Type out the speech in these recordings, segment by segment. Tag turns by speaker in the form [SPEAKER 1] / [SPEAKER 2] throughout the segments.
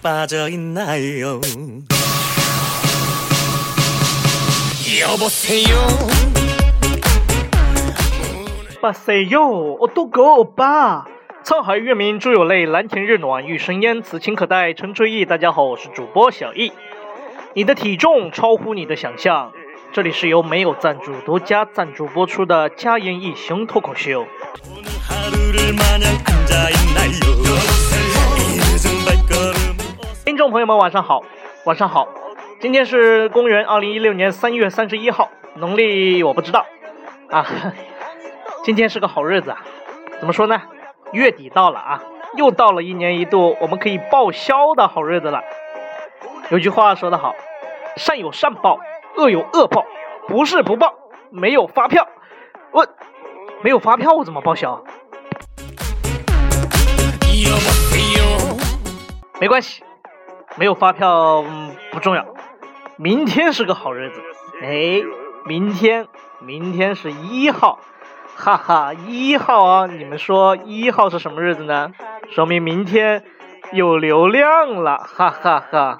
[SPEAKER 1] 빠져 있나요 여보세요
[SPEAKER 2] 哇塞哟，我都狗欧巴！沧海月明珠有泪，蓝田日暖玉生烟。此情可待成追忆。大家好，我是主播小易。 你的体重超乎你的想象。这里是由没有赞助、独家赞助播出的《佳言一行脱口秀》。听众朋友们，晚上好，晚上好。今天是公元二零一六年三月三十一号，农历我不知道啊。今天是个好日子啊，怎么说呢？月底到了啊，又到了一年一度我们可以报销的好日子了。有句话说得好，善有善报，恶有恶报，不是不报，没有发票，我没有发票，我怎么报销？没关系，没有发票、嗯、不重要，明天是个好日子，哎，明天，明天是一号。哈哈，一号啊！你们说一号是什么日子呢？说明明天有流量了哈哈哈。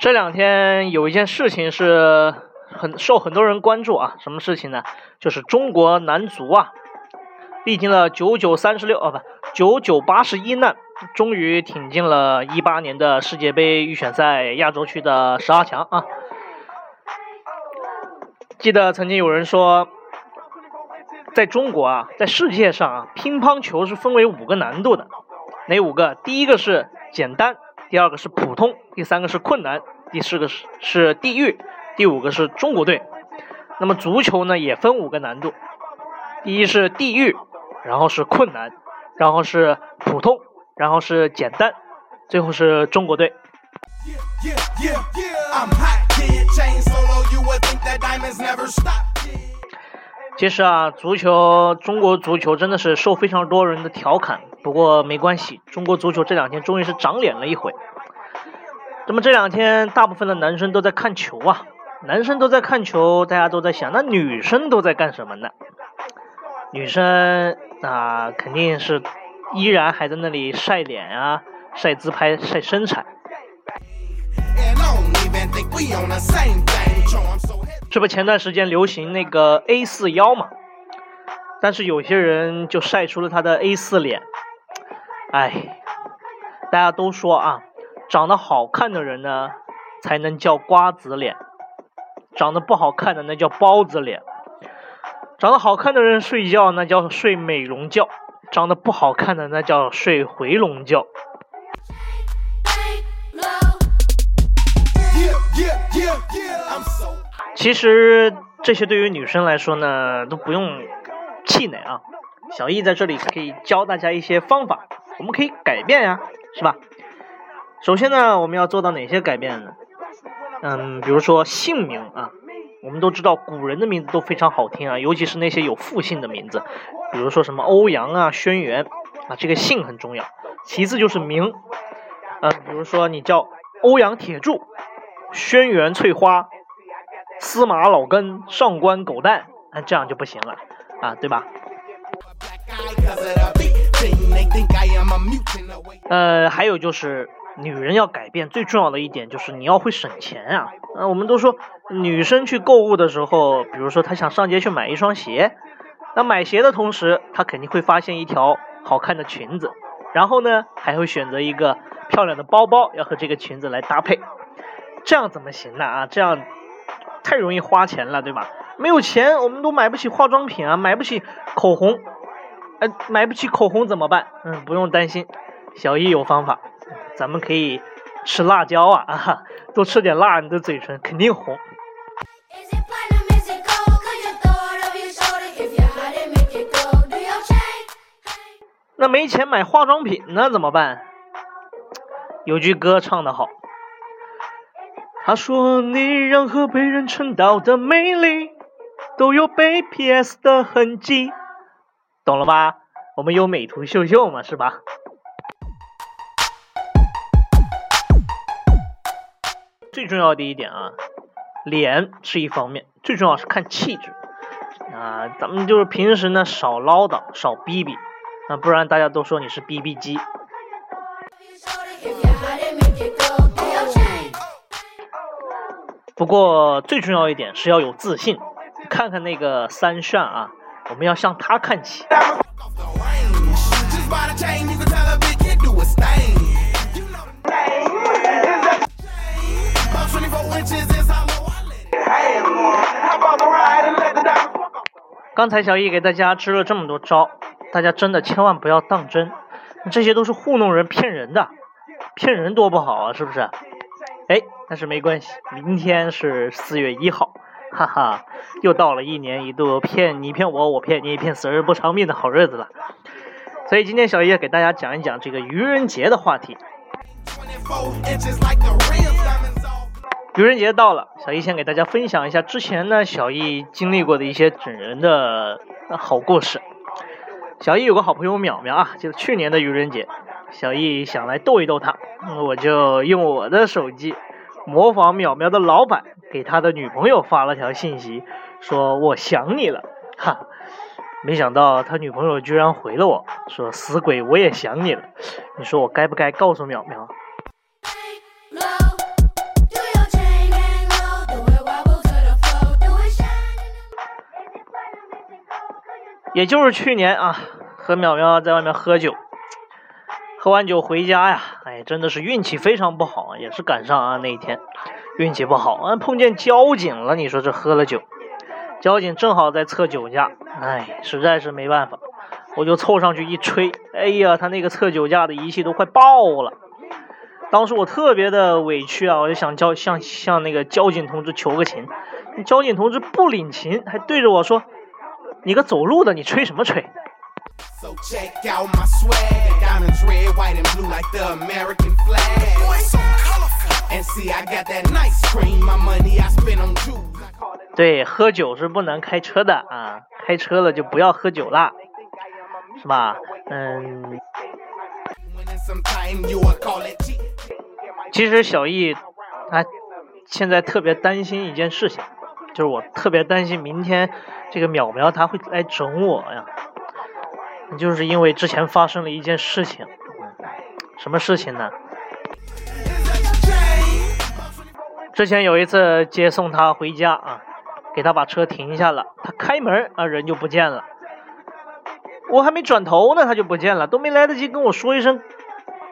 [SPEAKER 2] 这两天有一件事情是很受很多人关注啊什么事情呢？就是中国男足啊历经了九九三十六啊不九九八十一难终于挺进了一八年的世界杯预选赛亚洲区的十二强啊。记得曾经有人说，在中国啊，在世界上啊，乒乓球是分为五个难度的，哪五个？第一个是简单，第二个是普通，第三个是困难，第四个是是地狱，第五个是中国队。那么足球呢，也分五个难度，第一是地狱，然后是困难，然后是普通，然后是简单，最后是中国队。其实啊，足球，中国足球真的是受非常多人的调侃。不过没关系，中国足球这两天终于是长脸了一回。那么这两天，大部分的男生都在看球啊，男生都在看球，大家都在想，那女生都在干什么呢？女生啊，肯定是依然还在那里晒脸啊，晒自拍，晒身材。这不前段时间流行那个 A 四腰嘛，但是有些人就晒出了他的 A 四脸，哎，大家都说啊，长得好看的人呢才能叫瓜子脸，长得不好看的那叫包子脸，长得好看的人睡觉那叫睡美容觉，长得不好看的那叫睡回笼觉。其实这些对于女生来说呢，都不用气馁啊。小易在这里可以教大家一些方法，我们可以改变呀，是吧？首先呢，我们要做到哪些改变呢？嗯，比如说姓名啊，我们都知道古人的名字都非常好听啊，尤其是那些有复姓的名字，比如说什么欧阳啊、轩辕啊，这个姓很重要。其次就是名，嗯，比如说你叫欧阳铁柱、轩辕翠花、司马老根、上官狗蛋，那，这样就不行了啊，对吧？呃，还有就是女人要改变，最重要的一点就是你要会省钱啊。呃，我们都说女生去购物的时候，比如说她想上街去买一双鞋，那买鞋的同时，他肯定会发现一条好看的裙子，然后呢，还会选择一个漂亮的包包，要和这个裙子来搭配。这样怎么行呢？啊，这样太容易花钱了，对吧？没有钱，我们都买不起化妆品啊，买不起口红。哎，买不起口红怎么办？嗯，不用担心，小易有方法，咱们可以吃辣椒啊啊，多吃点辣，你的嘴唇肯定红。那没钱买化妆品呢，怎么办？有句歌唱得好，他说你任何被人称道的美丽，都有被 PS 的痕迹，懂了吧？我们有美图秀秀嘛，是吧？最重要的一点啊，脸是一方面，最重要是看气质啊。咱们就是平时呢少唠叨，少逼逼，啊，不然大家都说你是 BB 机。不过最重要一点是要有自信，看看那个三炫啊，我们要向他看齐。刚才小易给大家支了这么多招，大家真的千万不要当真，这些都是糊弄人、骗人的，骗人多不好啊，是不是？哎，但是没关系，明天是四月一号，哈哈，又到了一年一度骗你骗我，我骗你，骗死人不偿命的好日子了。所以今天小易给大家讲一讲这个愚人节的话题。愚人节到了，小易先给大家分享一下之前呢小易经历过的一些整人的好故事。小易有个好朋友淼淼啊，就是去年的愚人节，小易想来逗一逗他，我就用我的手机模仿淼淼的老板给他的女朋友发了条信息，说我想你了，哈。没想到他女朋友居然回了我说：“死鬼，我也想你了。”你说我该不该告诉淼淼？也就是去年啊，和淼淼在外面喝酒，喝完酒回家呀，哎，真的是运气非常不好啊，也是赶上啊那一天运气不好，碰见交警了。你说这喝了酒，交警正好在测酒驾，哎，实在是没办法，我就凑上去一吹，哎呀，他那个测酒驾的仪器都快爆了。当时我特别的委屈啊，我就想交向向那个交警同志求个情，交警同志不领情，还对着我说：“你个走路的，你吹什么吹？”
[SPEAKER 3] So check out my swag. Diamonds red, white, and blue like the American flag. Boy, so colorful. And see, I got that nice cream. My money I spend on jewels. I call it
[SPEAKER 2] 对，喝酒是不能开车的啊，开车了就不要喝酒啦，是吧？嗯
[SPEAKER 3] ，winning some time. You will call it cheat.
[SPEAKER 2] 其实小易，他现在特别担心一件事情，就是我特别担心明天这个淼淼他会来整我呀，就是因为之前发生了一件事情，什么事情呢？之前有一次接送他回家啊，给他把车停下了，他开门啊人就不见了，我还没转头呢他就不见了，都没来得及跟我说一声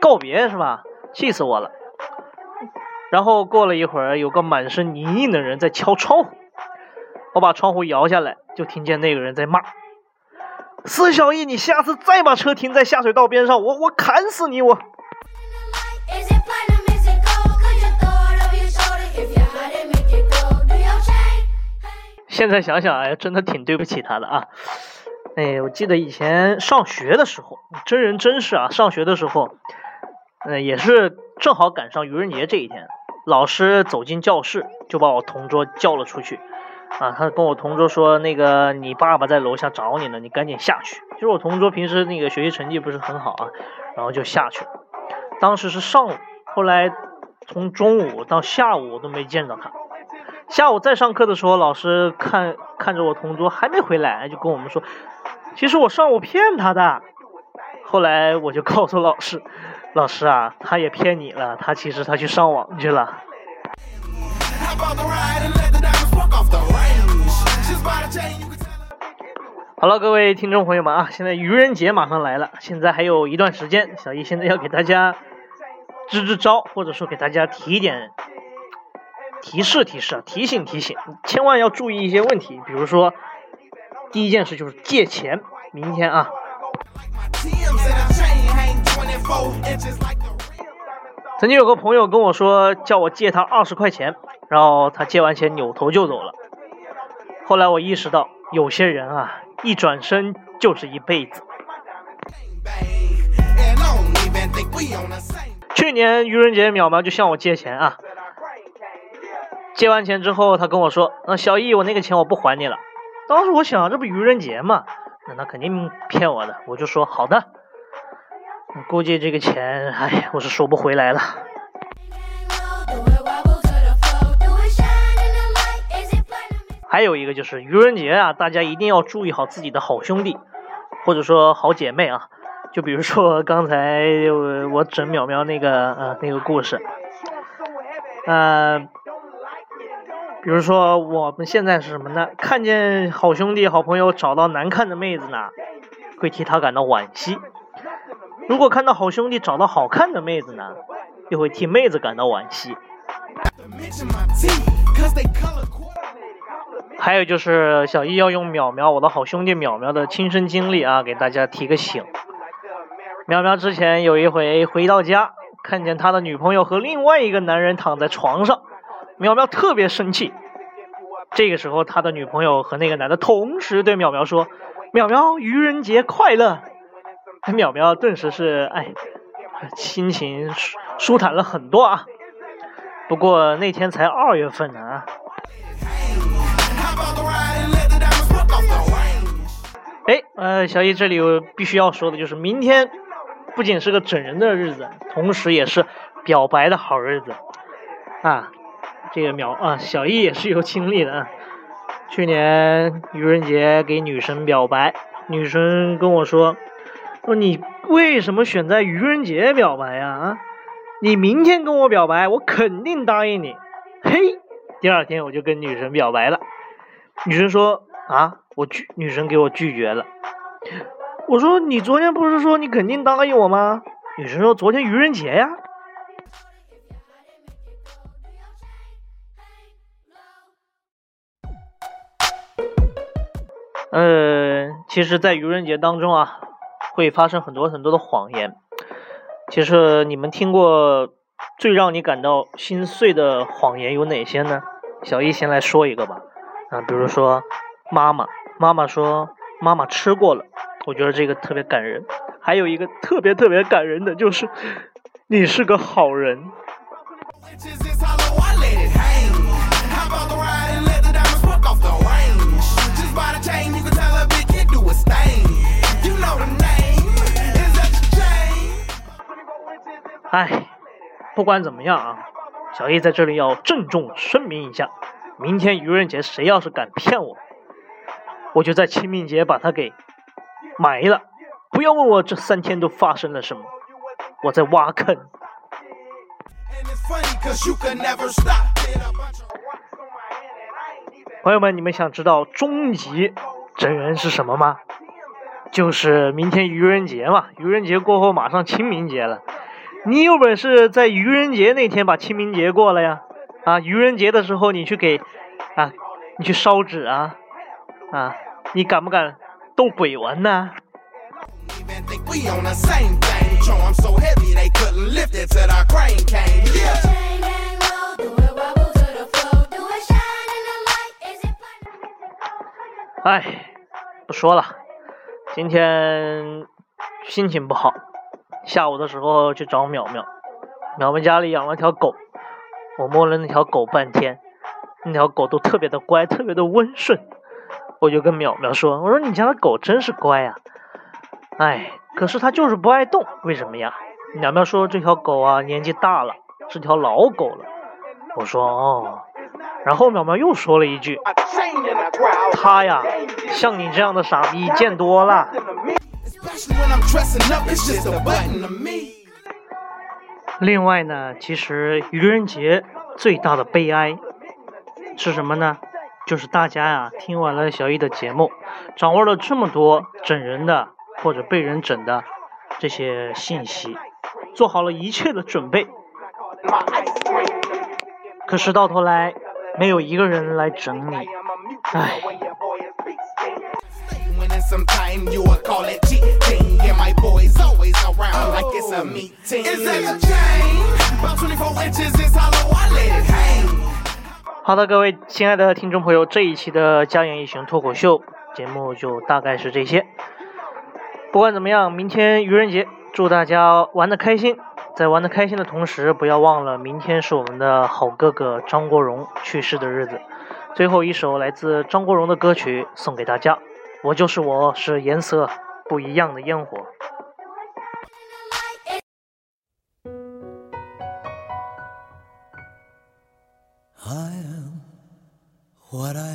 [SPEAKER 2] 告别是吧？气死我了。然后过了一会儿，有个满身泥泞的人在敲窗户，我把窗户摇下来，就听见那个人在骂：“司小艺，你下次再把车停在下水道边上，我我砍死你！我.现在想想，哎，真的挺对不起他的啊。哎，我记得以前上学的时候，真人真事啊，上学的时候，呃，也是正好赶上愚人节这一天，老师走进教室就把我同桌叫了出去，啊，他跟我同桌说，那个你爸爸在楼下找你呢，你赶紧下去。就是我同桌平时那个学习成绩不是很好啊，然后就下去了。当时是上午，后来从中午到下午我都没见到他。下午再上课的时候，老师看看着我同桌还没回来，就跟我们说，其实我上午骗他的。后来我就告诉老师，老师啊，他也骗你了，他其实他去上网去了。好了，各位听众朋友们啊，现在愚人节马上来了，现在还有一段时间，小易现在要给大家支支招，或者说给大家提一点提示提示啊，提醒提醒，千万要注意一些问题，比如说第一件事就是借钱，明天啊。曾经有个朋友跟我说，叫我借他二十块钱，然后他借完钱扭头就走了。后来我意识到，有些人啊，一转身就是一辈子。去年愚人节，淼淼就向我借钱啊，借完钱之后，他跟我说：“那小易，我那个钱我不还你了。”当时我想，这不愚人节嘛，那他肯定骗我的。我就说好的。估计这个钱，哎，我是收不回来了。还有一个就是愚人节啊，大家一定要注意好自己的好兄弟，或者说好姐妹啊。就比如说 刚才我整淼淼那个呃那个故事，呃，比如说我们现在是什么呢？看见好兄弟、好朋友找到难看的妹子呢，会替他感到惋惜；如果看到好兄弟找到好看的妹子呢，又会替妹子感到惋惜。还有就是小易要用淼淼，我的好兄弟淼淼的亲身经历啊，给大家提个醒。淼淼之前有一回回到家，看见他的女朋友和另外一个男人躺在床上，淼淼特别生气。这个时候，他的女朋友和那个男的同时对淼淼说：“淼淼，愚人节快乐！”淼淼顿时是哎，心情舒舒坦了很多啊。不过那天才二月份呢啊。呃，小易这里有必须要说的就是，明天不仅是个整人的日子，同时也是表白的好日子啊。这个秒啊，小易也是有经历的啊。去年愚人节给女神表白，女神跟我说：“说你为什么选在愚人节表白呀？啊，你明天跟我表白，我肯定答应你。”嘿，第二天我就跟女神表白了。女神说：“啊，我拒。”女神给我拒绝了。我说：“你昨天不是说你肯定答应我吗？”女神说：“昨天愚人节呀。”呃，其实，在愚人节当中啊，会发生很多很多的谎言。其实你们听过最让你感到心碎的谎言有哪些呢？小易先来说一个吧。啊，比如说妈妈，妈妈说妈妈吃过了，我觉得这个特别感人。还有一个特别特别感人的就是你是个好人。
[SPEAKER 3] Inches is hollow, I let it hang. How about the ride and let the diamonds work off the range? Just by the chain, you can tell a big kid do a stain. You know the name. Is that the chain?
[SPEAKER 2] 唉，不管怎么样啊，小易在这里要郑重声明一下，明天愚人节谁要是敢骗我，我就在清明节把他给埋了。不要问我这三天都发生了什么，我在挖坑。朋友们，你们想知道终极真人是什么吗？就是明天愚人节嘛，愚人节过后马上清明节了。你有本事在愚人节那天把清明节过了呀？啊，愚人节的时候你去给啊，你去烧纸啊啊，你敢不敢逗鬼玩呢
[SPEAKER 3] ？even think we on the same thing. Charm so heavy they couldn't lift it till the crane came. Yeah.
[SPEAKER 4] Chain gang low. Do it wobble to the floor. Do it shine in the light. Is it platinum?
[SPEAKER 2] 唉，不说了，今天心情不好。下午的时候去找淼淼，淼淼家里养了条狗，我摸了那条狗半天，那条狗都特别的乖，特别的温顺。我就跟淼淼说：“我说你家的狗真是乖呀、哎，可是它就是不爱动，为什么呀？”淼淼说：“这条狗啊，年纪大了，是条老狗了。”我说：“哦。”然后淼淼又说了一句：“它呀，像你这样的傻逼见多了。另外呢，其实愚人节最大的悲哀是什么呢？就是大家呀、听完了小易的节目，掌握了这么多整人的或者被人整的这些信息，做好了一切的准备
[SPEAKER 3] ，My ice cream.
[SPEAKER 2] 可是到头来没有一个人来整你，唉。好的，各位亲爱的听众朋友，这一期的家言一行脱口秀节目就大概是这些。不管怎么样，明天愚人节，祝大家玩的开心，在玩的开心的同时，不要忘了明天是我们的好哥哥张国荣去世的日子。最后一首来自张国荣的歌曲送给大家，《我就是我》是颜色不一样的烟火。
[SPEAKER 1] What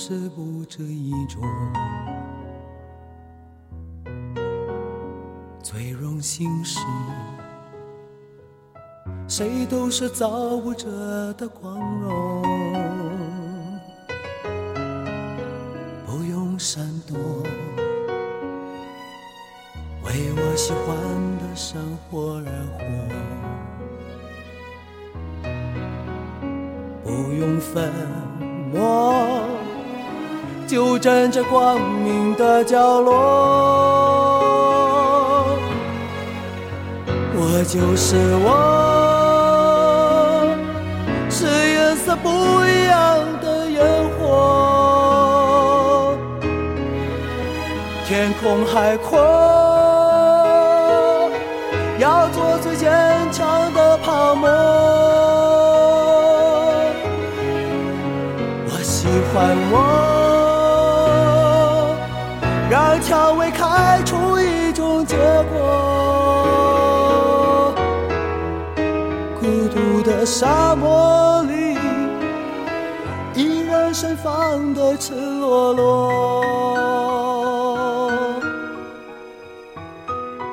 [SPEAKER 1] 是不这一种，最荣幸是谁都是造物者的光荣，不用闪躲，为我喜欢的生活而活。不用粉墨，就站在光明的角落。我就是我，是颜色不一样的烟火。天空海阔，沙漠里，依然盛放的赤裸裸。